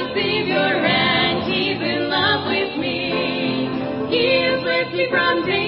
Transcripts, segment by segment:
my Savior, and He's in love with me. He is with me from day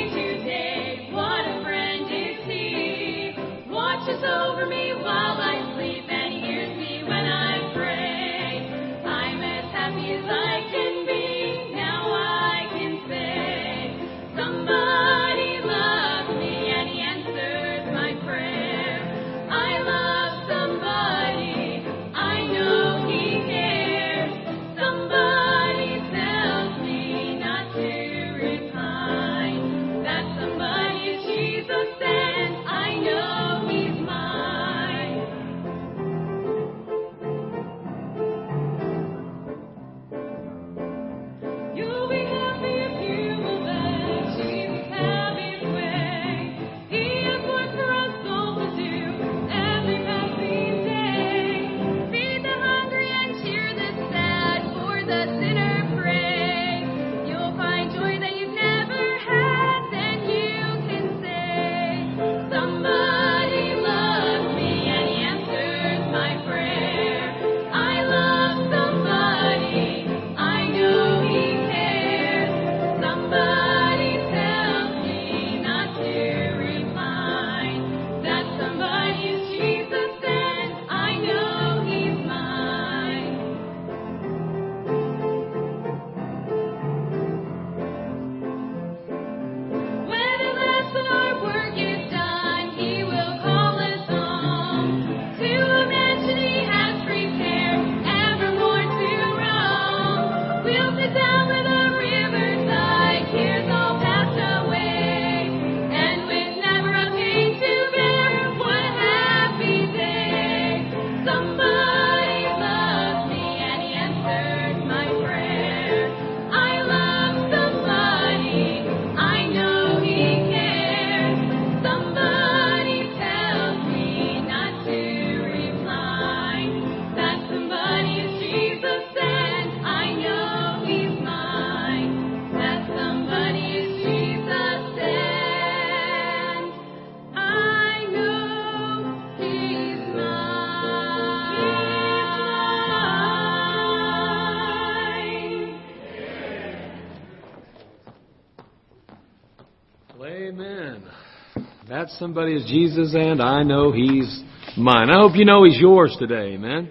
somebody is Jesus, and I know He's mine. I hope you know He's yours today, amen.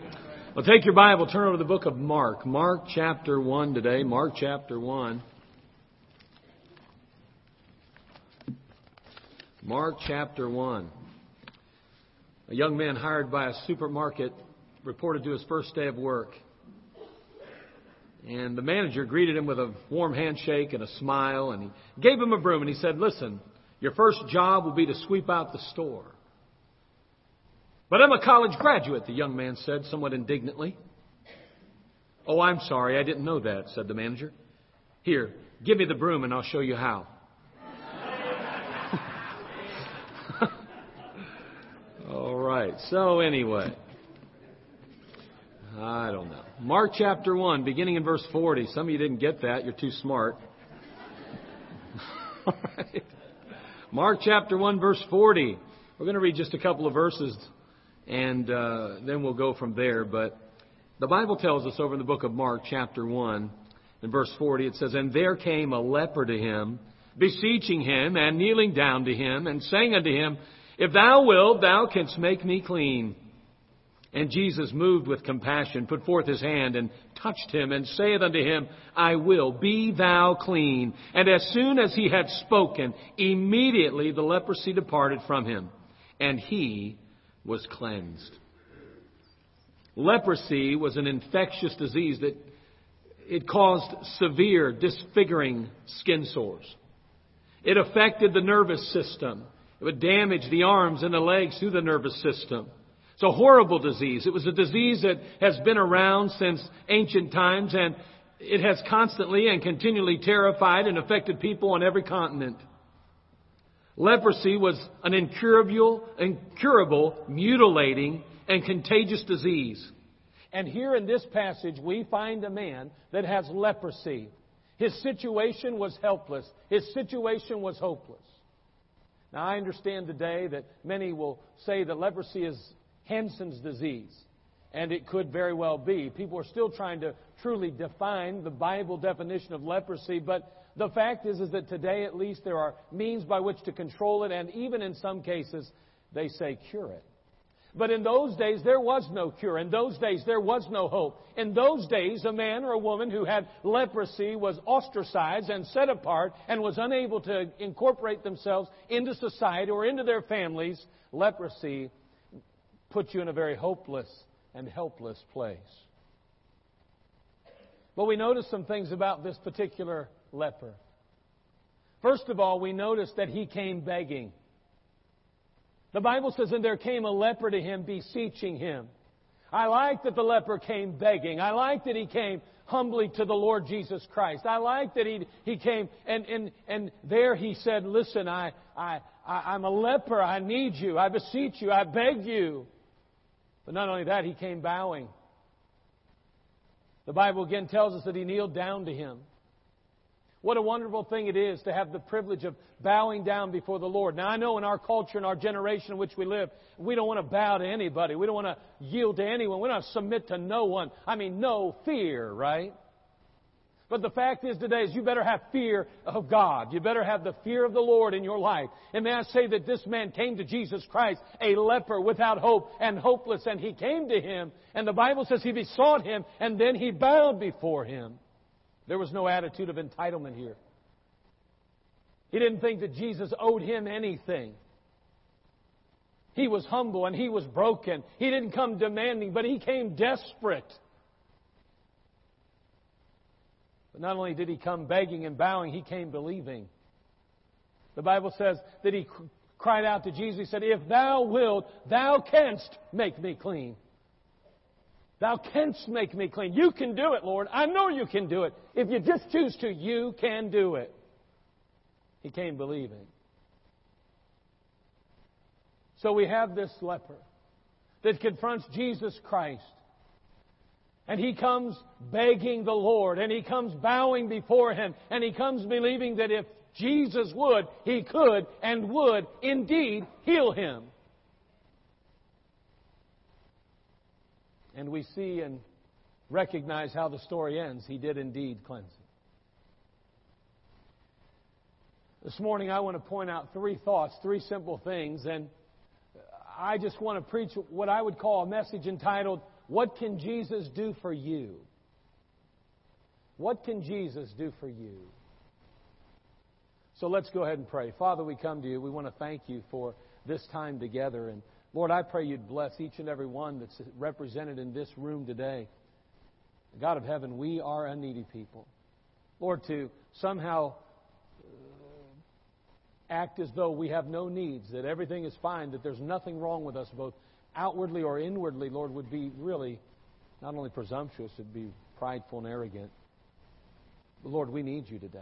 Well, take your Bible, turn over to the book of Mark. Mark chapter 1 today. Mark chapter 1. Mark chapter 1. A young man hired by a supermarket reported to his first day of work. And the manager greeted him with a warm handshake and a smile, and he gave him a broom, and he said, Listen, your first job will be to sweep out the store. But I'm a college graduate, the young man said, somewhat indignantly. Oh, I'm sorry, I didn't know that, said the manager. Here, give me the broom, and I'll show you how. All right, so anyway. I don't know. Mark chapter 1, beginning in verse 40. Some of you didn't get that. You're too smart. All right. Mark chapter 1, verse 40. We're going to read just a couple of verses and uh, then we'll go from there. But the Bible tells us over in the book of Mark, chapter 1, in verse 40, it says, And there came a leper to him, beseeching him and kneeling down to him, and saying unto him, If thou wilt, thou canst make me clean. And Jesus, moved with compassion, put forth his hand and touched him, and saith unto him, I will, be thou clean. And as soon as he had spoken, immediately the leprosy departed from him, and he was cleansed. Leprosy was an infectious disease that it caused severe, disfiguring skin sores. It affected the nervous system. It would damage the arms and the legs through the nervous system. It's a horrible disease. It was a disease that has been around since ancient times and it has constantly and continually terrified and affected people on every continent. Leprosy was an incurable, incurable, mutilating, and contagious disease. And here in this passage, we find a man that has leprosy. His situation was helpless. His situation was hopeless. Now, I understand today that many will say that leprosy is Hansen's disease. and it could very well be. People are still trying to truly define the Bible definition of leprosy, but the fact is, is that today at least there are means by which to control it, and even in some cases, they say cure it. But in those days, there was no cure. In those days, there was no hope. In those days, a man or a woman who had leprosy was ostracized and set apart and was unable to incorporate themselves into society or into their families. Leprosy put you in a very hopeless and helpless place. But we notice some things about this particular leper. First of all, we notice that he came begging. The Bible says, and there came a leper to him beseeching him. I like that the leper came begging. I like that he came humbly to the Lord Jesus Christ. I like that he, he came and, and, and there he said, listen, I, I, I, I'm a leper. I need you. I beseech you. I beg you. But not only that, he came bowing. The Bible again tells us that he kneeled down to him. What a wonderful thing it is to have the privilege of bowing down before the Lord. Now I know in our culture and our generation in which we live, we don't want to bow to anybody. We don't want to yield to anyone. We don't to submit to no one. I mean, no fear, right? But the fact is today is you better have fear of God. You better have the fear of the Lord in your life. And may I say that this man came to Jesus Christ, a leper without hope and hopeless, and he came to him, and the Bible says he besought him, and then he bowed before him. There was no attitude of entitlement here. He didn't think that Jesus owed him anything. He was humble and he was broken. He didn't come demanding, but he came desperate. But not only did he come begging and bowing, he came believing. The Bible says that he cried out to Jesus. He said, If thou wilt, thou canst make me clean. Thou canst make me clean. You can do it, Lord. I know you can do it. If you just choose to, you can do it. He came believing. So we have this leper that confronts Jesus Christ. And he comes begging the Lord, and he comes bowing before him, and he comes believing that if Jesus would, he could and would indeed heal him. and we see and recognize how the story ends. He did indeed cleanse him. This morning, I want to point out three thoughts, three simple things, and I just want to preach what I would call a message entitled, What Can Jesus Do for You? What can Jesus do for you? So let's go ahead and pray. Father, we come to you. We want to thank you for this time together and Lord, I pray you'd bless each and every one that's represented in this room today. God of heaven, we are a needy people. Lord, to somehow uh, act as though we have no needs, that everything is fine, that there's nothing wrong with us, both outwardly or inwardly, Lord, would be really not only presumptuous, it'd be prideful and arrogant. But Lord, we need you today.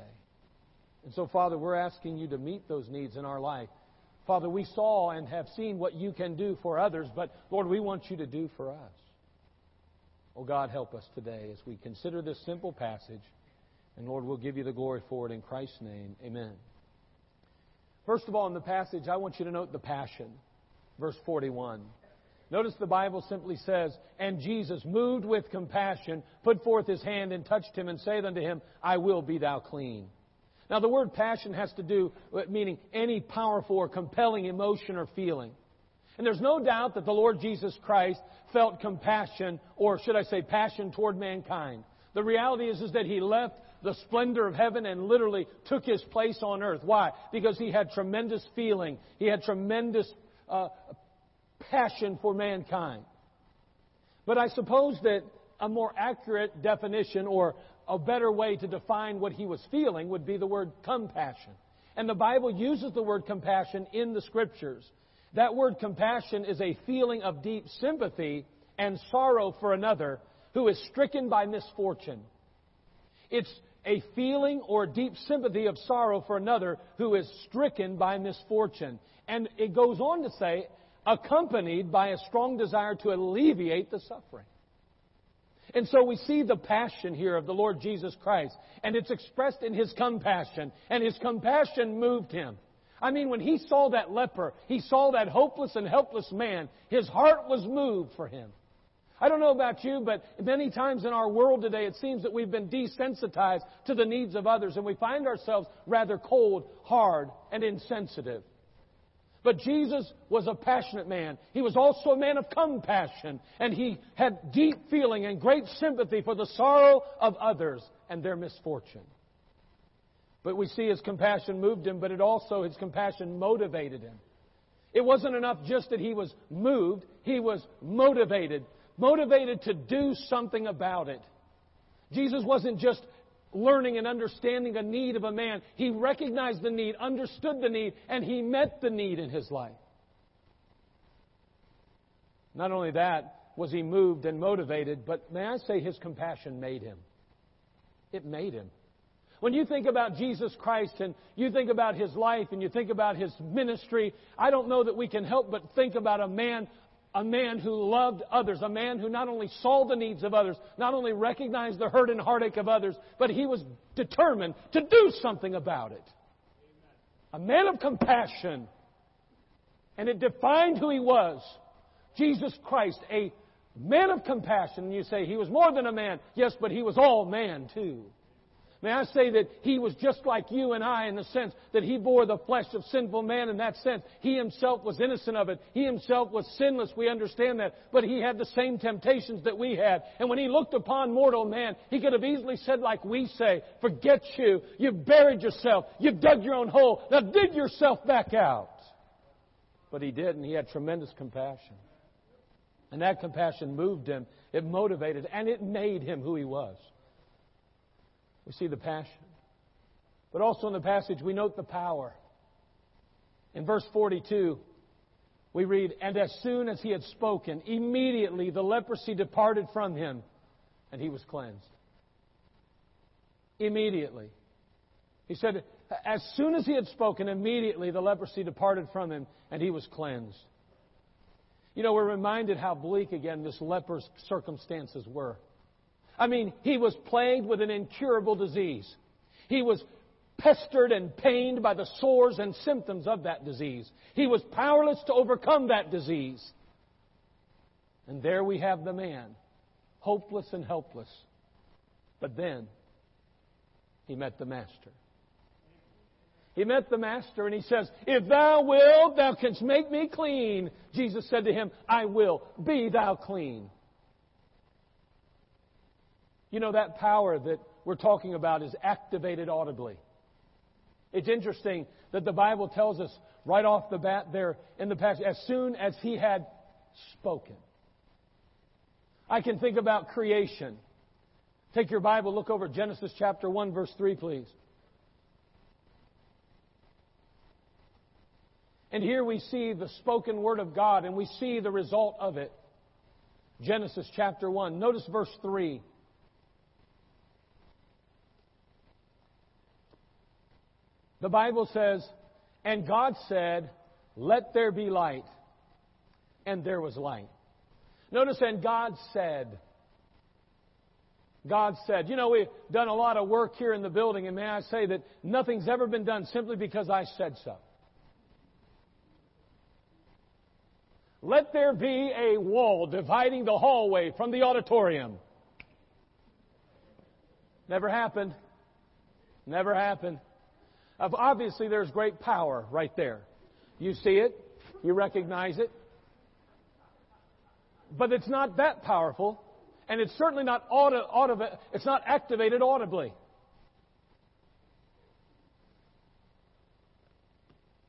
And so, Father, we're asking you to meet those needs in our life. Father, we saw and have seen what you can do for others, but Lord, we want you to do for us. Oh God, help us today as we consider this simple passage. And Lord, we'll give you the glory for it in Christ's name. Amen. First of all, in the passage, I want you to note the passion. Verse 41. Notice the Bible simply says, And Jesus, moved with compassion, put forth his hand and touched him and said unto him, I will be thou clean. Now, the word passion has to do with meaning any powerful or compelling emotion or feeling. And there's no doubt that the Lord Jesus Christ felt compassion, or should I say passion toward mankind. The reality is, is that He left the splendor of heaven and literally took His place on earth. Why? Because He had tremendous feeling. He had tremendous uh, passion for mankind. But I suppose that a more accurate definition or a better way to define what he was feeling would be the word compassion. And the Bible uses the word compassion in the scriptures. That word compassion is a feeling of deep sympathy and sorrow for another who is stricken by misfortune. It's a feeling or deep sympathy of sorrow for another who is stricken by misfortune. And it goes on to say, accompanied by a strong desire to alleviate the suffering. And so we see the passion here of the Lord Jesus Christ, and it's expressed in His compassion, and His compassion moved Him. I mean, when He saw that leper, He saw that hopeless and helpless man, His heart was moved for him. I don't know about you, but many times in our world today, it seems that we've been desensitized to the needs of others, and we find ourselves rather cold, hard, and insensitive. But Jesus was a passionate man. He was also a man of compassion, and he had deep feeling and great sympathy for the sorrow of others and their misfortune. But we see his compassion moved him, but it also, his compassion motivated him. It wasn't enough just that he was moved, he was motivated. Motivated to do something about it. Jesus wasn't just learning and understanding a need of a man. He recognized the need, understood the need, and he met the need in his life. Not only that was he moved and motivated, but may I say his compassion made him. It made him. When you think about Jesus Christ and you think about his life and you think about his ministry, I don't know that we can help but think about a man a man who loved others, a man who not only saw the needs of others, not only recognized the hurt and heartache of others, but he was determined to do something about it. A man of compassion. And it defined who he was. Jesus Christ, a man of compassion. And you say he was more than a man. Yes, but he was all man too. May I say that he was just like you and I in the sense that he bore the flesh of sinful man in that sense. He himself was innocent of it. He himself was sinless. We understand that. But he had the same temptations that we had. And when he looked upon mortal man, he could have easily said like we say, forget you. You've buried yourself. You've dug your own hole. Now dig yourself back out. But he didn't. He had tremendous compassion. And that compassion moved him. It motivated and it made him who he was. We see the passion. But also in the passage, we note the power. In verse 42, we read, And as soon as he had spoken, immediately the leprosy departed from him, and he was cleansed. Immediately. He said, As soon as he had spoken, immediately the leprosy departed from him, and he was cleansed. You know, we're reminded how bleak again this leper's circumstances were. I mean, he was plagued with an incurable disease. He was pestered and pained by the sores and symptoms of that disease. He was powerless to overcome that disease. And there we have the man, hopeless and helpless. But then, he met the Master. He met the Master and he says, If thou wilt, thou canst make me clean. Jesus said to him, I will. Be thou clean. You know, that power that we're talking about is activated audibly. It's interesting that the Bible tells us right off the bat there in the passage, as soon as he had spoken. I can think about creation. Take your Bible, look over Genesis chapter 1, verse 3, please. And here we see the spoken word of God and we see the result of it. Genesis chapter 1. Notice verse 3. The Bible says, And God said, Let there be light. And there was light. Notice, and God said, God said. You know, we've done a lot of work here in the building, and may I say that nothing's ever been done simply because I said so. Let there be a wall dividing the hallway from the auditorium. Never happened. Never happened. Obviously, there's great power right there. You see it, you recognize it. But it's not that powerful, and it's certainly not auto, it's not activated audibly.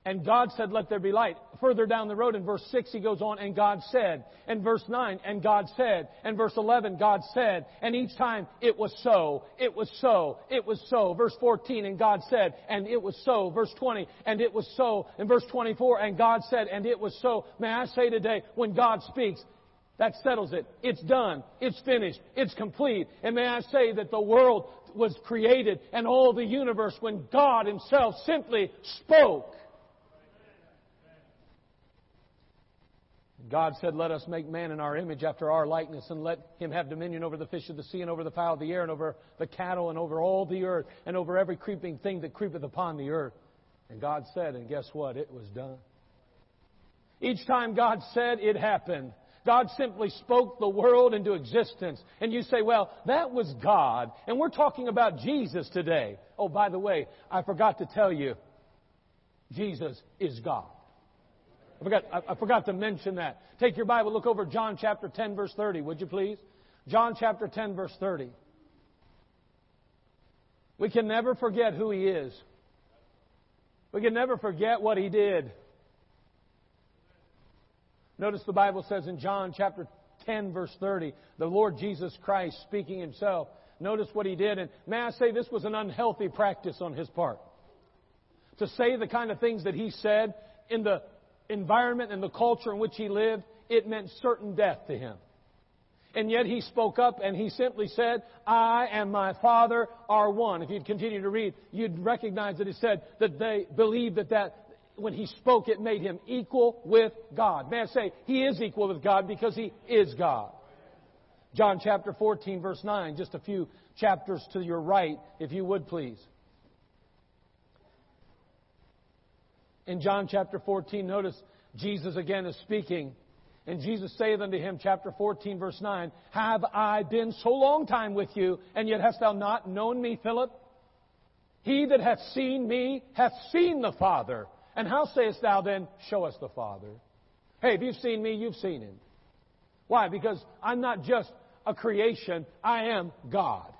And God said, Let there be light. Further down the road in verse 6, he goes on, and God said. And verse 9, and God said. And verse 11, God said. And each time, it was so, it was so, it was so. Verse 14, and God said, and it was so. Verse 20, and it was so. And verse 24, and God said, and it was so. May I say today, when God speaks, that settles it. It's done. It's finished. It's complete. And may I say that the world was created and all the universe when God Himself simply spoke. God said, Let us make man in our image after our likeness, and let him have dominion over the fish of the sea, and over the fowl of the air, and over the cattle, and over all the earth, and over every creeping thing that creepeth upon the earth. And God said, and guess what? It was done. Each time God said, it happened. God simply spoke the world into existence. And you say, well, that was God. And we're talking about Jesus today. Oh, by the way, I forgot to tell you, Jesus is God. I forgot, I, forgot to mention that. Take your Bible, look over John chapter 10 verse 30, would you please? John chapter 10 verse 30. We can never forget who He is. We can never forget what He did. Notice the Bible says in John chapter 10 verse 30, the Lord Jesus Christ speaking Himself. Notice what He did. And may I say this was an unhealthy practice on His part. To say the kind of things that He said in the environment and the culture in which He lived, it meant certain death to Him. And yet he spoke up and he simply said, I and my Father are one. If you'd continue to read, you'd recognize that he said that they believed that that when he spoke, it made him equal with God. May I say, he is equal with God because he is God. John chapter 14 verse 9, just a few chapters to your right, if you would please. In John chapter 14, notice Jesus again is speaking. And Jesus saith unto him, chapter 14, verse 9, Have I been so long time with you, and yet hast thou not known me, Philip? He that hath seen me hath seen the Father. And how sayest thou then, Show us the Father? Hey, if you've seen me, you've seen him. Why? Because I'm not just a creation, I am God.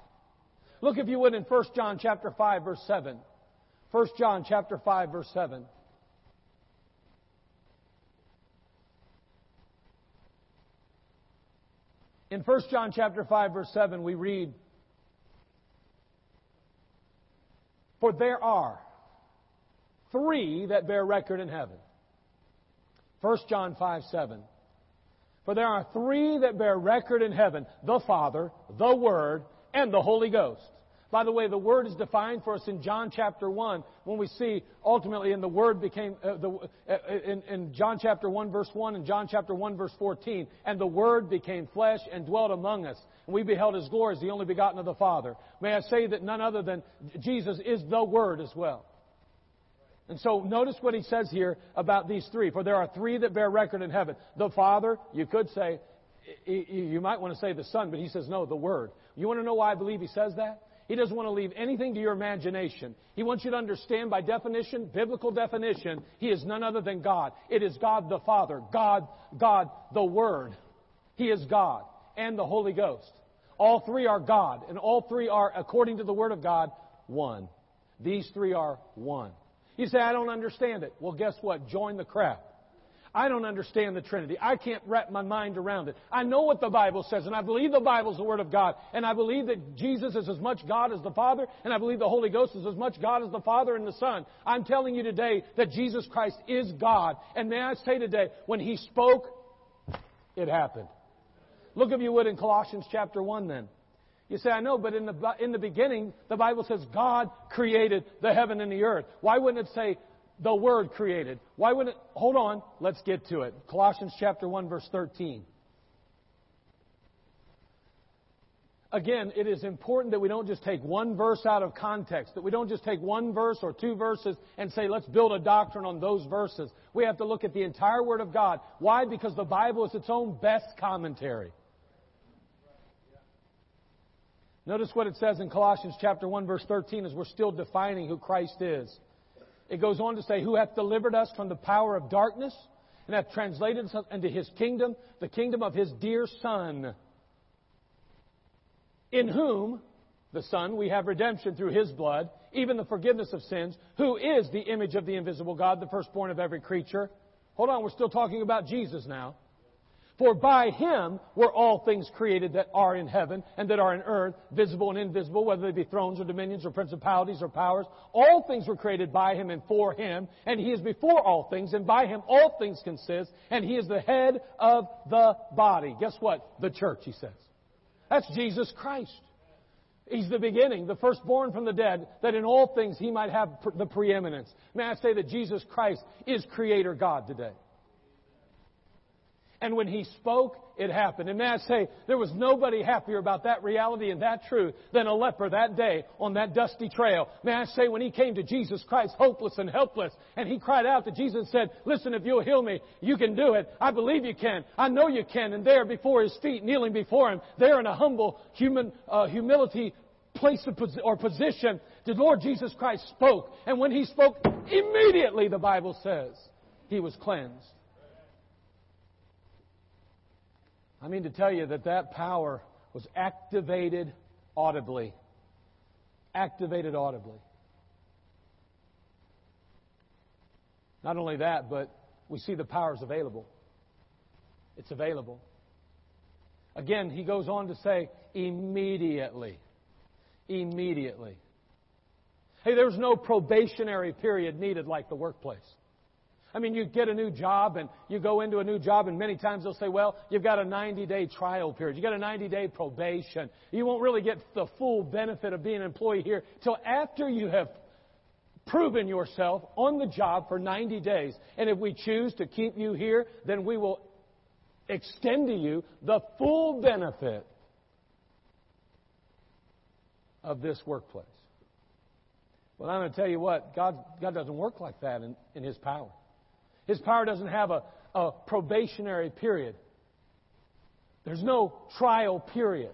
Look if you would in 1 John chapter 5 verse 7. 1 John chapter 5 verse 7. In 1 John chapter 5 verse 7 we read For there are three that bear record in heaven. 1 John 5 7. For there are three that bear record in heaven the Father, the Word, and the Holy Ghost. By the way, the Word is defined for us in John chapter 1 when we see ultimately in the Word became, uh, the, uh, in, in John chapter 1 verse 1 and John chapter 1 verse 14, and the Word became flesh and dwelt among us. And we beheld His glory as the only begotten of the Father. May I say that none other than Jesus is the Word as well. And so notice what he says here about these three. For there are three that bear record in heaven. The Father, you could say, you might want to say the Son, but he says no, the Word. You want to know why I believe he says that? He doesn't want to leave anything to your imagination. He wants you to understand by definition, biblical definition, He is none other than God. It is God the Father, God, God the Word. He is God and the Holy Ghost. All three are God, and all three are, according to the Word of God, one. These three are one. You say, I don't understand it. Well, guess what? Join the crowd. I don't understand the Trinity. I can't wrap my mind around it. I know what the Bible says, and I believe the Bible is the Word of God. And I believe that Jesus is as much God as the Father, and I believe the Holy Ghost is as much God as the Father and the Son. I'm telling you today that Jesus Christ is God. And may I say today, when He spoke, it happened. Look if you would in Colossians chapter 1 then. You say, I know, but in the, in the beginning, the Bible says God created the heaven and the earth. Why wouldn't it say the Word created? Why wouldn't it? Hold on, let's get to it. Colossians chapter 1 verse 13. Again, it is important that we don't just take one verse out of context, that we don't just take one verse or two verses and say, let's build a doctrine on those verses. We have to look at the entire Word of God. Why? Because the Bible is its own best commentary. Notice what it says in Colossians chapter 1 verse 13 as we're still defining who Christ is. It goes on to say, who hath delivered us from the power of darkness and hath translated us into his kingdom, the kingdom of his dear Son, in whom, the Son, we have redemption through his blood, even the forgiveness of sins, who is the image of the invisible God, the firstborn of every creature. Hold on, we're still talking about Jesus now. For by him were all things created that are in heaven and that are in earth, visible and invisible, whether they be thrones or dominions or principalities or powers. All things were created by him and for him, and he is before all things, and by him all things consist, and he is the head of the body. Guess what? The church, he says. That's Jesus Christ. He's the beginning, the firstborn from the dead, that in all things he might have the preeminence. May I say that Jesus Christ is Creator God today. And when he spoke, it happened. And may I say, there was nobody happier about that reality and that truth than a leper that day on that dusty trail. May I say, when he came to Jesus Christ, hopeless and helpless, and he cried out to Jesus and said, listen, if you'll heal me, you can do it. I believe you can. I know you can. And there before his feet, kneeling before him, there in a humble human, uh, humility place or position, the Lord Jesus Christ spoke. And when he spoke, immediately the Bible says, he was cleansed. I mean to tell you that that power was activated audibly. Activated audibly. Not only that, but we see the power is available. It's available. Again, he goes on to say, immediately. Immediately. Hey, there's no probationary period needed like the workplace. I mean, you get a new job and you go into a new job and many times they'll say, well, you've got a 90 day trial period. You've got a 90 day probation. You won't really get the full benefit of being an employee here till after you have proven yourself on the job for 90 days. And if we choose to keep you here, then we will extend to you the full benefit of this workplace. Well, I'm going to tell you what, God, God doesn't work like that in, in His power. His power doesn't have a, a probationary period. There's no trial period.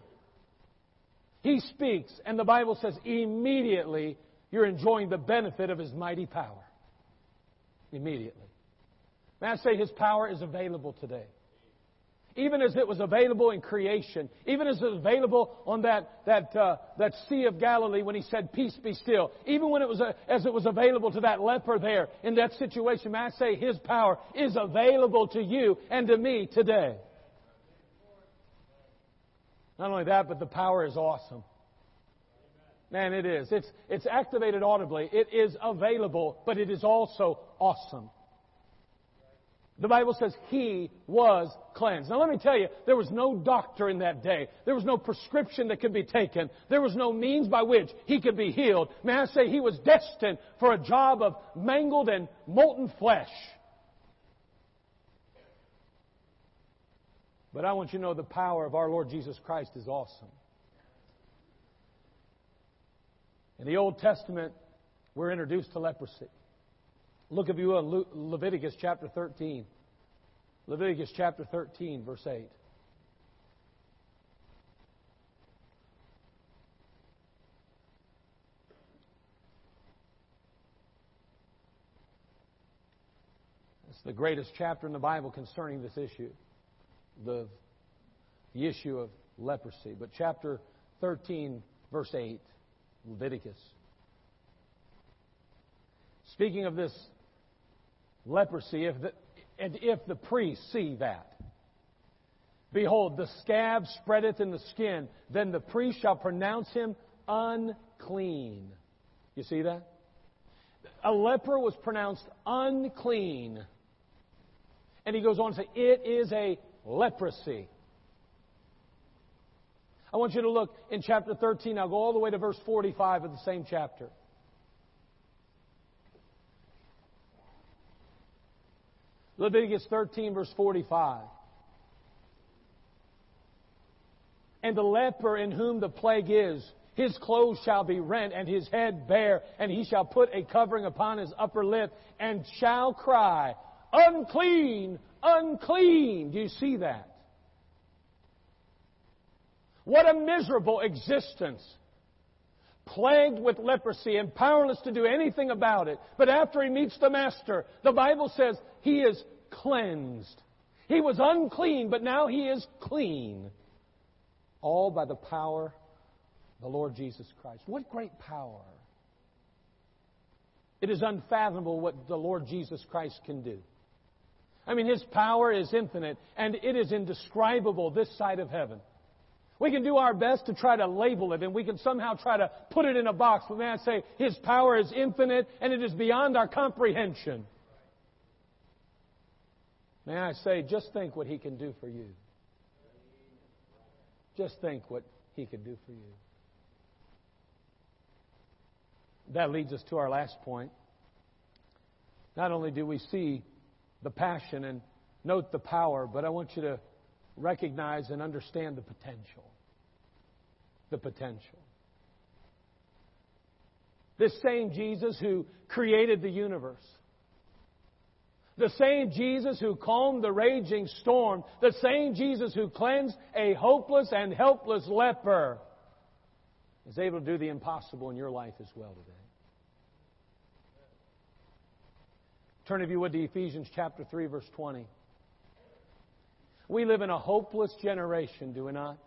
He speaks, and the Bible says immediately you're enjoying the benefit of His mighty power. Immediately. May I say His power is available today. Even as it was available in creation, even as it was available on that, that, uh, that Sea of Galilee when he said, Peace be still, even when it was, uh, as it was available to that leper there in that situation, may I say His power is available to you and to me today. Not only that, but the power is awesome. Man, it is. It's, it's activated audibly. It is available, but it is also awesome. The Bible says he was cleansed. Now let me tell you, there was no doctor in that day. There was no prescription that could be taken. There was no means by which he could be healed. May I say he was destined for a job of mangled and molten flesh. But I want you to know the power of our Lord Jesus Christ is awesome. In the Old Testament, we're introduced to leprosy. Look, if you will, Leviticus chapter 13. Leviticus chapter 13, verse 8. It's the greatest chapter in the Bible concerning this issue, the, the issue of leprosy. But chapter 13, verse 8, Leviticus. Speaking of this leprosy, if the, and if the priests see that, behold, the scab spreadeth in the skin, then the priest shall pronounce him unclean. You see that? A leper was pronounced unclean. And he goes on to say, it is a leprosy. I want you to look in chapter 13. I'll go all the way to verse 45 of the same chapter. Leviticus 13, verse 45. And the leper in whom the plague is, his clothes shall be rent, and his head bare, and he shall put a covering upon his upper lip, and shall cry, Unclean, unclean. Do you see that? What a miserable existence plagued with leprosy and powerless to do anything about it. But after he meets the Master, the Bible says he is cleansed. He was unclean, but now he is clean. All by the power of the Lord Jesus Christ. What great power! It is unfathomable what the Lord Jesus Christ can do. I mean, His power is infinite, and it is indescribable this side of heaven. We can do our best to try to label it and we can somehow try to put it in a box. But may I say, His power is infinite and it is beyond our comprehension. May I say, just think what He can do for you. Just think what He can do for you. That leads us to our last point. Not only do we see the passion and note the power, but I want you to recognize and understand the potential. The potential. This same Jesus who created the universe, the same Jesus who calmed the raging storm, the same Jesus who cleansed a hopeless and helpless leper, is able to do the impossible in your life as well today. Turn, if you would, to Ephesians chapter 3, verse 20. We live in a hopeless generation, do we not?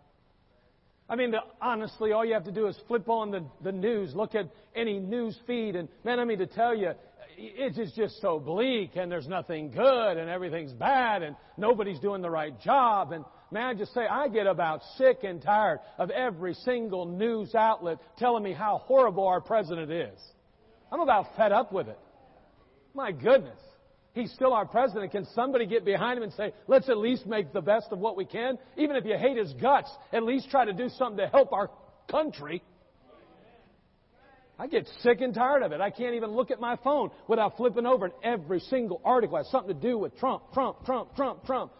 I mean, the, honestly, all you have to do is flip on the, the news, look at any news feed, and man, I mean to tell you, it is just so bleak, and there's nothing good, and everything's bad, and nobody's doing the right job. And man, I just say, I get about sick and tired of every single news outlet telling me how horrible our president is. I'm about fed up with it. My goodness. He's still our president. Can somebody get behind him and say, let's at least make the best of what we can? Even if you hate his guts, at least try to do something to help our country. I get sick and tired of it. I can't even look at my phone without flipping over and every single article has something to do with Trump, Trump, Trump, Trump, Trump.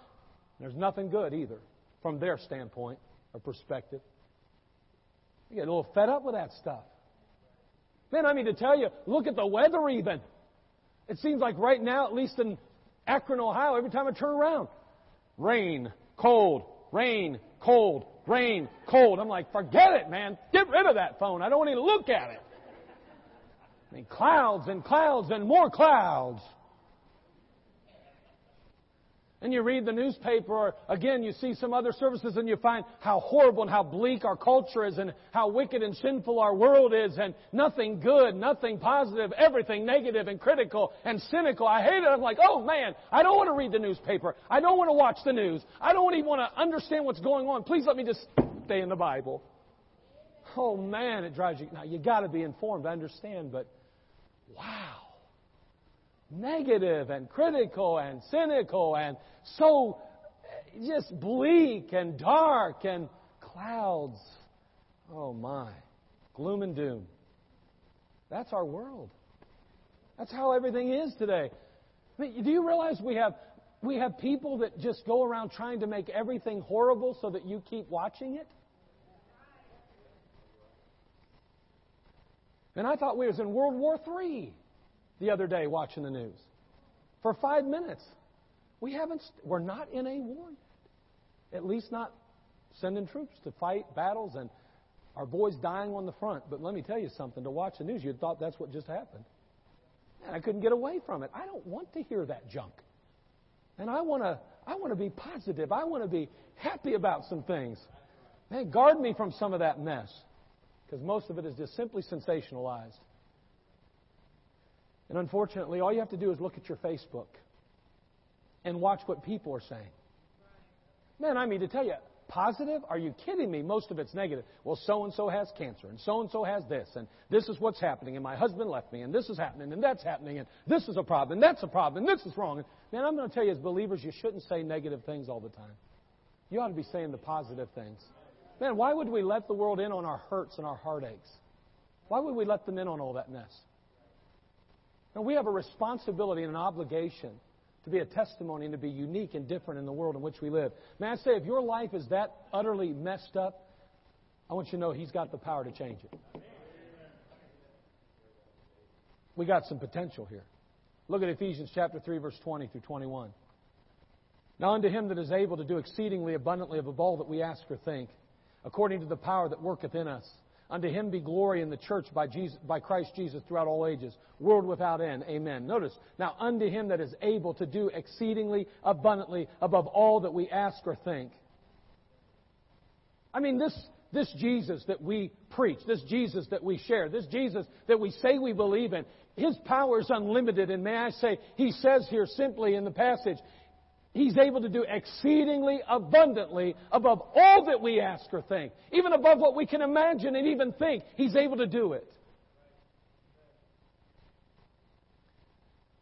There's nothing good either from their standpoint or perspective. You get a little fed up with that stuff. Man, I mean to tell you, look at the weather even. It seems like right now, at least in Akron, Ohio, every time I turn around, rain, cold, rain, cold, rain, cold. I'm like, forget it, man. Get rid of that phone. I don't want to look at it. I mean, clouds and clouds and more clouds. And you read the newspaper, or again, you see some other services, and you find how horrible and how bleak our culture is, and how wicked and sinful our world is, and nothing good, nothing positive, everything negative and critical and cynical. I hate it. I'm like, oh man, I don't want to read the newspaper. I don't want to watch the news. I don't even want to understand what's going on. Please let me just stay in the Bible. Oh man, it drives you. Now you got to be informed. I understand, but wow negative and critical and cynical and so eh, just bleak and dark and clouds. Oh my. Gloom and doom. That's our world. That's how everything is today. I mean, do you realize we have we have people that just go around trying to make everything horrible so that you keep watching it? And I thought we was in World War III the other day watching the news. For five minutes. We haven't, we're not in a war yet. At least not sending troops to fight battles and our boys dying on the front. But let me tell you something. To watch the news, you'd thought that's what just happened. And I couldn't get away from it. I don't want to hear that junk. And I want to, I want to be positive. I want to be happy about some things. Man, guard me from some of that mess. Because most of it is just simply sensationalized. And unfortunately, all you have to do is look at your Facebook and watch what people are saying. Man, I mean to tell you, positive? Are you kidding me? Most of it's negative. Well, so and so has cancer, and so and so has this, and this is what's happening, and my husband left me, and this is happening, and that's happening, and this is a problem, and that's a problem, and this is wrong. Man, I'm going to tell you, as believers, you shouldn't say negative things all the time. You ought to be saying the positive things. Man, why would we let the world in on our hurts and our heartaches? Why would we let them in on all that mess? And we have a responsibility and an obligation to be a testimony and to be unique and different in the world in which we live. May I say, if your life is that utterly messed up, I want you to know He's got the power to change it. We got some potential here. Look at Ephesians chapter 3, verse 20 through 21. Now unto him that is able to do exceedingly abundantly above all that we ask or think, according to the power that worketh in us. Unto him be glory in the church by, Jesus, by Christ Jesus throughout all ages, world without end. Amen. Notice, now unto him that is able to do exceedingly abundantly above all that we ask or think. I mean, this, this Jesus that we preach, this Jesus that we share, this Jesus that we say we believe in, His power is unlimited. And may I say, He says here simply in the passage, He's able to do exceedingly abundantly above all that we ask or think. Even above what we can imagine and even think. He's able to do it.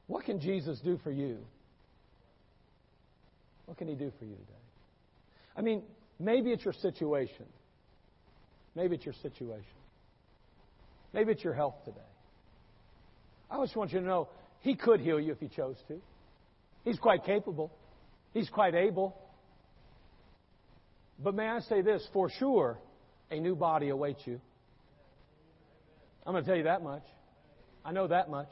What can Jesus do for you? What can He do for you today? I mean, maybe it's your situation. Maybe it's your situation. Maybe it's your health today. I just want you to know He could heal you if He chose to. He's quite capable. He's quite able. But may I say this, for sure, a new body awaits you. I'm going to tell you that much. I know that much.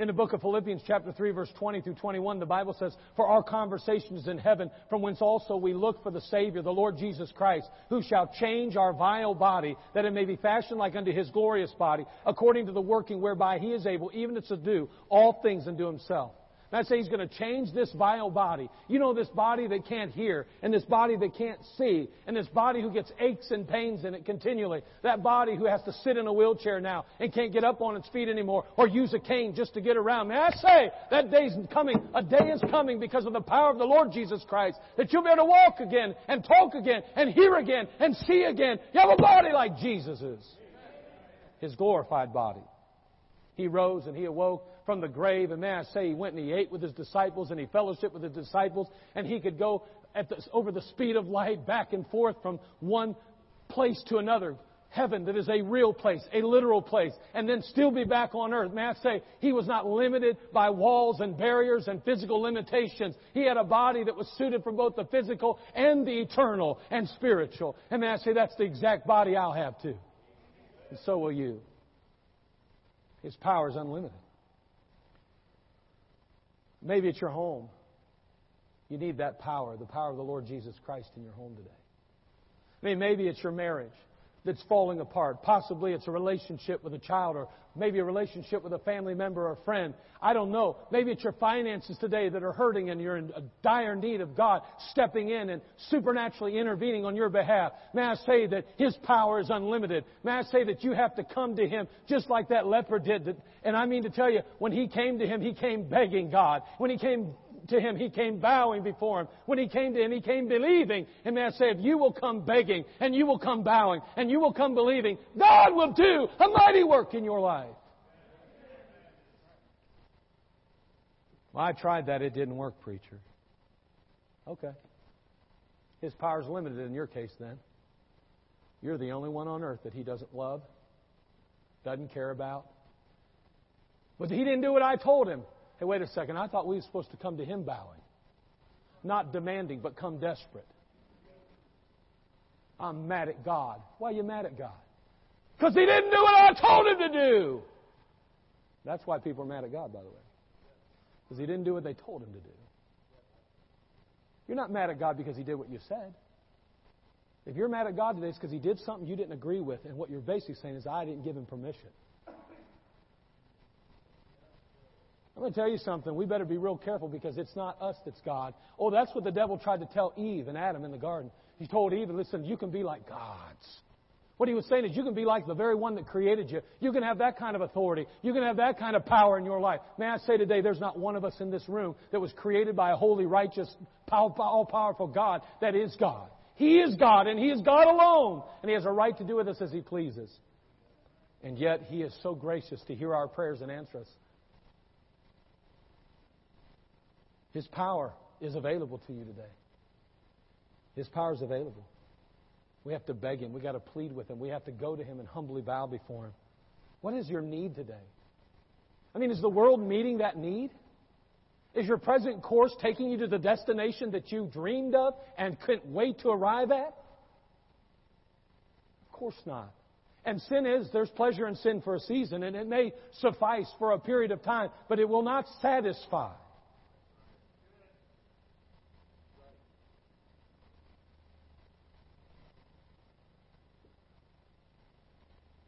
In the book of Philippians, chapter 3, verse 20 through 21, the Bible says, For our conversation is in heaven, from whence also we look for the Savior, the Lord Jesus Christ, who shall change our vile body, that it may be fashioned like unto his glorious body, according to the working whereby he is able even to subdue all things unto himself. And I say He's going to change this vile body. You know, this body that can't hear, and this body that can't see, and this body who gets aches and pains in it continually. That body who has to sit in a wheelchair now and can't get up on its feet anymore or use a cane just to get around. May I say, that day's coming. A day is coming because of the power of the Lord Jesus Christ that you'll be able to walk again and talk again and hear again and see again. You have a body like Jesus' His glorified body. He rose and he awoke from the grave. And may I say, he went and he ate with his disciples and he fellowshiped with his disciples. And he could go the, over the speed of light back and forth from one place to another. Heaven that is a real place, a literal place, and then still be back on earth. May I say, he was not limited by walls and barriers and physical limitations. He had a body that was suited for both the physical and the eternal and spiritual. And may I say, that's the exact body I'll have too. And so will you. His power is unlimited. Maybe it's your home. You need that power, the power of the Lord Jesus Christ in your home today. I mean, maybe it's your marriage that's falling apart. Possibly it's a relationship with a child or maybe a relationship with a family member or a friend. I don't know. Maybe it's your finances today that are hurting and you're in dire need of God stepping in and supernaturally intervening on your behalf. May I say that His power is unlimited. May I say that you have to come to Him just like that leper did. And I mean to tell you, when he came to Him, he came begging God. When he came to him, he came bowing before him. When he came to him, he came believing. And say, if you will come begging, and you will come bowing, and you will come believing, God will do a mighty work in your life. Well, I tried that. It didn't work, preacher. Okay. His power's limited in your case then. You're the only one on earth that he doesn't love, doesn't care about. But he didn't do what I told him. Hey, wait a second. I thought we were supposed to come to Him bowing. Not demanding, but come desperate. I'm mad at God. Why are you mad at God? Because He didn't do what I told Him to do. That's why people are mad at God, by the way. Because He didn't do what they told Him to do. You're not mad at God because He did what you said. If you're mad at God today, it's because He did something you didn't agree with, and what you're basically saying is, I didn't give Him permission. I'm going to tell you something. We better be real careful because it's not us that's God. Oh, that's what the devil tried to tell Eve and Adam in the garden. He told Eve, listen, you can be like gods. What he was saying is you can be like the very one that created you. You can have that kind of authority. You can have that kind of power in your life. May I say today, there's not one of us in this room that was created by a holy, righteous, all-powerful God that is God. He is God, and He is God alone. And He has a right to do with us as He pleases. And yet, He is so gracious to hear our prayers and answer us. His power is available to you today. His power is available. We have to beg Him. We got to plead with Him. We have to go to Him and humbly bow before Him. What is your need today? I mean, is the world meeting that need? Is your present course taking you to the destination that you dreamed of and couldn't wait to arrive at? Of course not. And sin is, there's pleasure in sin for a season, and it may suffice for a period of time, but it will not satisfy.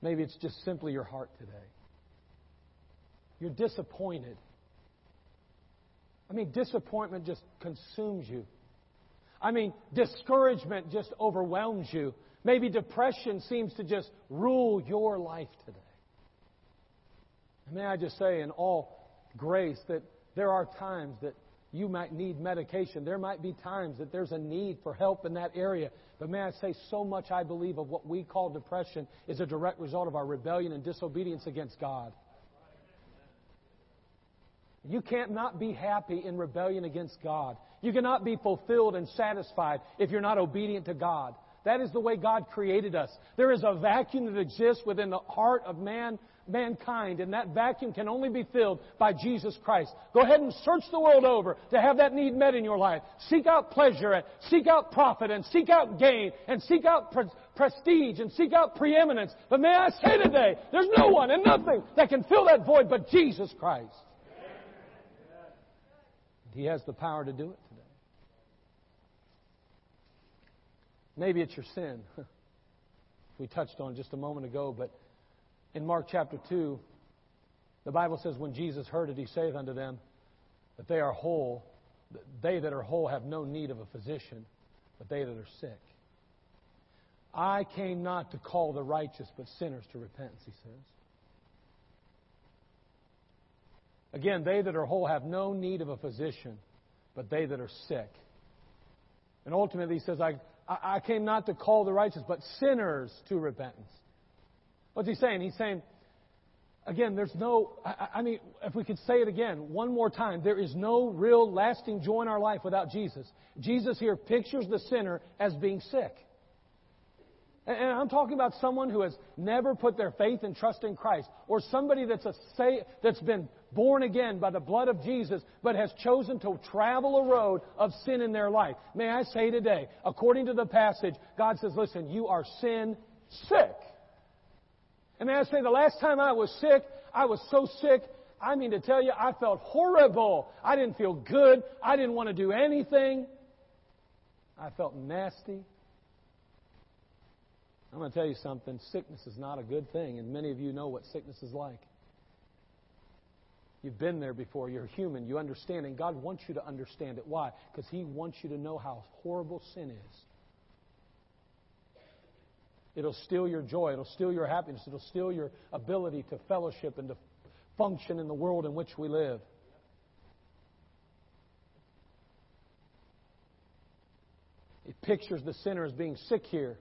Maybe it's just simply your heart today. You're disappointed. I mean, disappointment just consumes you. I mean, discouragement just overwhelms you. Maybe depression seems to just rule your life today. may I just say, in all grace, that there are times that you might need medication. There might be times that there's a need for help in that area. But may I say, so much I believe of what we call depression is a direct result of our rebellion and disobedience against God. You can't not be happy in rebellion against God. You cannot be fulfilled and satisfied if you're not obedient to God. That is the way God created us. There is a vacuum that exists within the heart of man, mankind, and that vacuum can only be filled by Jesus Christ. Go ahead and search the world over to have that need met in your life. Seek out pleasure, and seek out profit, and seek out gain, and seek out pre- prestige, and seek out preeminence. But may I say today, there's no one and nothing that can fill that void but Jesus Christ. He has the power to do it today. Maybe it's your sin. We touched on just a moment ago, but in Mark chapter 2, the Bible says, When Jesus heard it, he saith unto them, That they are whole, they that are whole have no need of a physician, but they that are sick. I came not to call the righteous, but sinners to repentance, he says. Again, they that are whole have no need of a physician, but they that are sick. And ultimately, he says, I, I came not to call the righteous, but sinners to repentance. What's he saying? He's saying, again, there's no, I, I mean, if we could say it again one more time, there is no real lasting joy in our life without Jesus. Jesus here pictures the sinner as being sick. And I'm talking about someone who has never put their faith and trust in Christ, or somebody that's a say, that's been born again by the blood of Jesus, but has chosen to travel a road of sin in their life. May I say today, according to the passage, God says, "Listen, you are sin sick." And may I say, the last time I was sick, I was so sick. I mean to tell you, I felt horrible. I didn't feel good. I didn't want to do anything. I felt nasty. I'm going to tell you something. Sickness is not a good thing, and many of you know what sickness is like. You've been there before. You're human. You understand, and God wants you to understand it. Why? Because He wants you to know how horrible sin is. It'll steal your joy. It'll steal your happiness. It'll steal your ability to fellowship and to function in the world in which we live. He pictures the sinner as being sick here.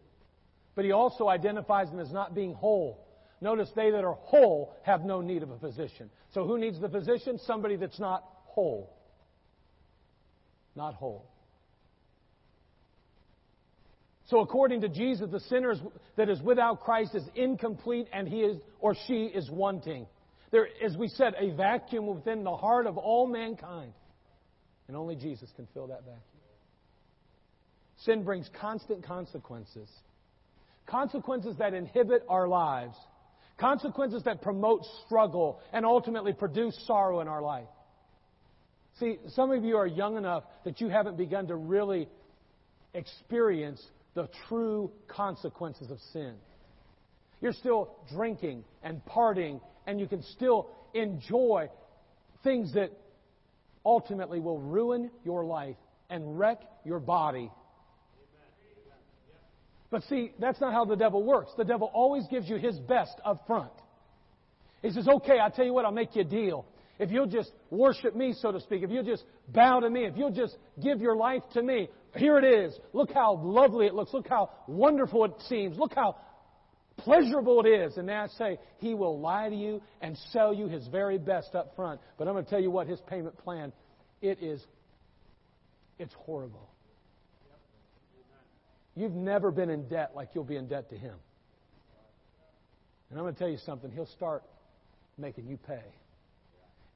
But he also identifies them as not being whole. Notice they that are whole have no need of a physician. So who needs the physician? Somebody that's not whole. Not whole. So according to Jesus, the sinner that is without Christ is incomplete and he is or she is wanting. There, as we said, a vacuum within the heart of all mankind. And only Jesus can fill that vacuum. Sin brings constant consequences consequences that inhibit our lives, consequences that promote struggle and ultimately produce sorrow in our life. See, some of you are young enough that you haven't begun to really experience the true consequences of sin. You're still drinking and partying, and you can still enjoy things that ultimately will ruin your life and wreck your body but see, that's not how the devil works. The devil always gives you his best up front. He says, okay, I'll tell you what, I'll make you a deal. If you'll just worship me, so to speak, if you'll just bow to me, if you'll just give your life to me, here it is. Look how lovely it looks. Look how wonderful it seems. Look how pleasurable it is. And now I say, he will lie to you and sell you his very best up front. But I'm going to tell you what, his payment plan, it is, it's horrible. You've never been in debt like you'll be in debt to Him. And I'm going to tell you something. He'll start making you pay.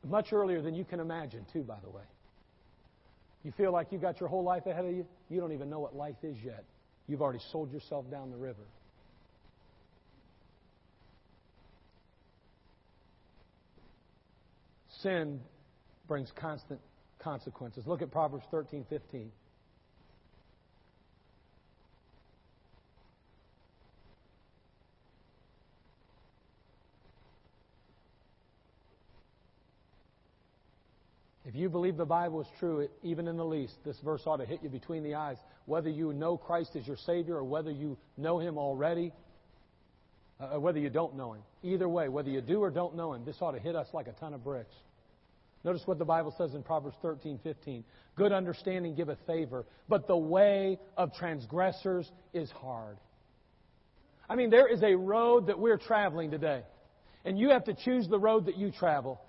Much earlier than you can imagine, too, by the way. You feel like you've got your whole life ahead of you? You don't even know what life is yet. You've already sold yourself down the river. Sin brings constant consequences. Look at Proverbs 13 15. If you believe the Bible is true, even in the least, this verse ought to hit you between the eyes. Whether you know Christ as your Savior or whether you know Him already, uh, or whether you don't know Him. Either way, whether you do or don't know Him, this ought to hit us like a ton of bricks. Notice what the Bible says in Proverbs 13, 15. Good understanding giveth favor, but the way of transgressors is hard. I mean, there is a road that we're traveling today. And you have to choose the road that you travel.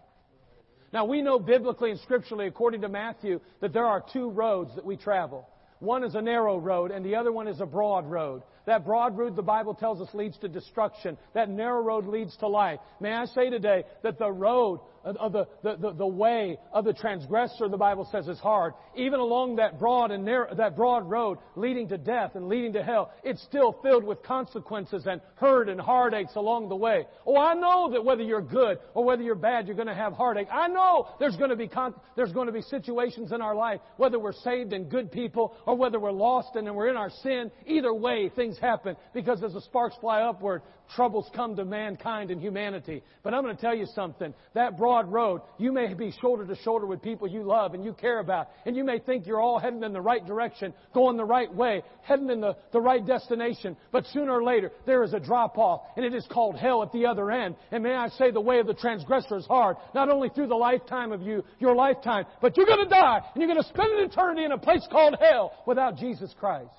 Now, we know biblically and scripturally, according to Matthew, that there are two roads that we travel. One is a narrow road and the other one is a broad road. That broad road, the Bible tells us, leads to destruction. That narrow road leads to life. May I say today that the road of the, the, the, the, way of the transgressor, the Bible says, is hard. Even along that broad and narrow, that broad road leading to death and leading to hell, it's still filled with consequences and hurt and heartaches along the way. Oh, I know that whether you're good or whether you're bad, you're going to have heartache. I know there's going to be con- there's going to be situations in our life, whether we're saved and good people or whether we're lost and we're in our sin. Either way, things happen because as the sparks fly upward, troubles come to mankind and humanity. But I'm going to tell you something. That broad road, you may be shoulder to shoulder with people you love and you care about, and you may think you're all heading in the right direction, going the right way, heading in the, the right destination. But sooner or later, there is a drop off, and it is called hell at the other end. And may I say, the way of the transgressor is hard, not only through the lifetime of you, your lifetime, but you're going to die, and you're going to spend an eternity in a place called hell without Jesus Christ.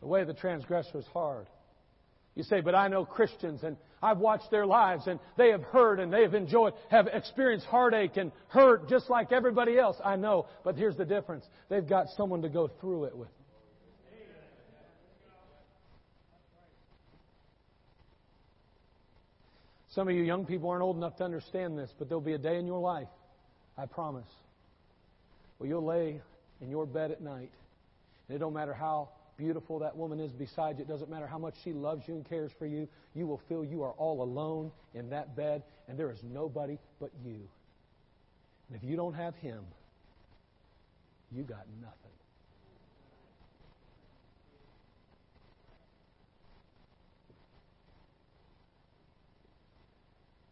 The way of the transgressor is hard. You say, but I know Christians and I've watched their lives and they have heard and they have enjoyed, have experienced heartache and hurt just like everybody else. I know, but here's the difference. They've got someone to go through it with. Some of you young people aren't old enough to understand this, but there'll be a day in your life, I promise, where you'll lay in your bed at night, and it don't matter how beautiful that woman is beside you, it doesn't matter how much she loves you and cares for you, you will feel you are all alone in that bed, and there is nobody but you. And if you don't have Him, you got nothing.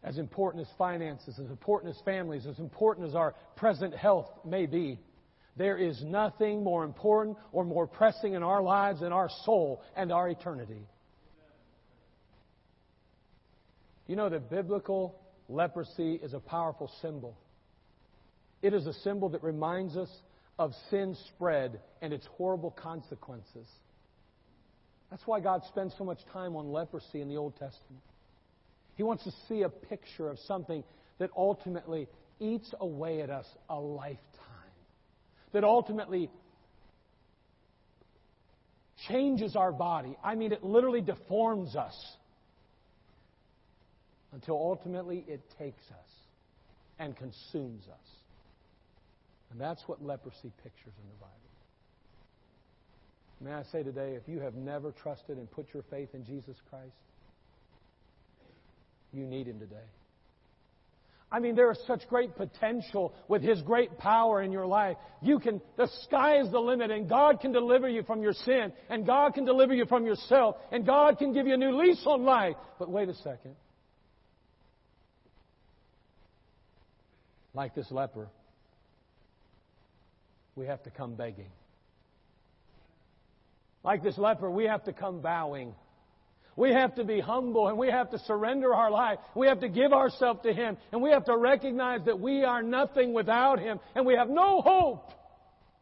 As important as finances, as important as families, as important as our present health may be, there is nothing more important or more pressing in our lives than our soul and our eternity. You know that biblical leprosy is a powerful symbol. It is a symbol that reminds us of sin spread and its horrible consequences. That's why God spends so much time on leprosy in the Old Testament. He wants to see a picture of something that ultimately eats away at us a lifetime that ultimately changes our body. I mean, it literally deforms us until ultimately it takes us and consumes us. And that's what leprosy pictures in the Bible. May I say today, if you have never trusted and put your faith in Jesus Christ, you need Him today. I mean, there is such great potential with His great power in your life. You can, the sky is the limit and God can deliver you from your sin and God can deliver you from yourself and God can give you a new lease on life. But wait a second. Like this leper, we have to come begging. Like this leper, we have to come bowing. We have to be humble and we have to surrender our life. We have to give ourselves to Him and we have to recognize that we are nothing without Him and we have no hope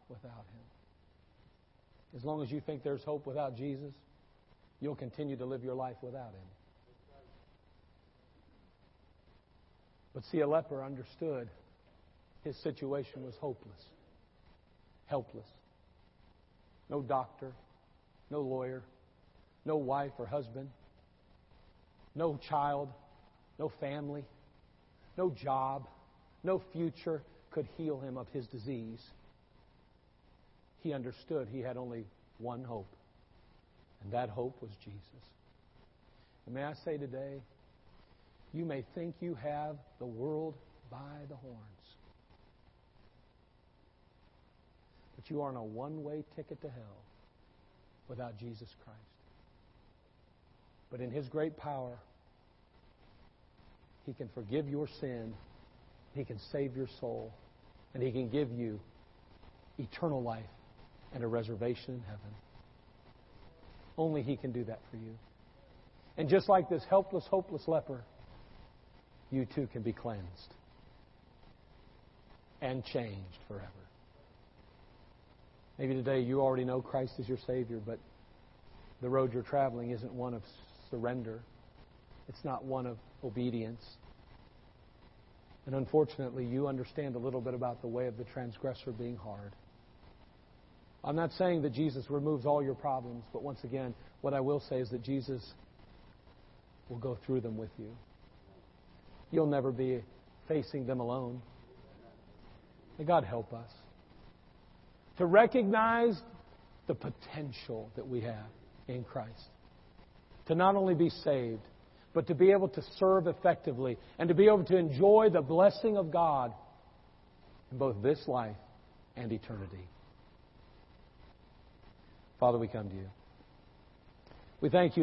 without Him. As long as you think there's hope without Jesus, you'll continue to live your life without Him. But see, a leper understood his situation was hopeless, helpless. No doctor, no lawyer, no wife or husband, no child, no family, no job, no future could heal him of his disease. He understood he had only one hope, and that hope was Jesus. And may I say today, you may think you have the world by the horns, but you are on a one way ticket to hell without Jesus Christ. But in His great power, He can forgive your sin, He can save your soul, and He can give you eternal life and a reservation in heaven. Only He can do that for you. And just like this helpless, hopeless leper, you too can be cleansed and changed forever. Maybe today you already know Christ as your Savior, but the road you're traveling isn't one of surrender. It's not one of obedience. And unfortunately, you understand a little bit about the way of the transgressor being hard. I'm not saying that Jesus removes all your problems, but once again, what I will say is that Jesus will go through them with you. You'll never be facing them alone. May God help us to recognize the potential that we have in Christ. To not only be saved, but to be able to serve effectively and to be able to enjoy the blessing of God in both this life and eternity. Father, we come to you. We thank you.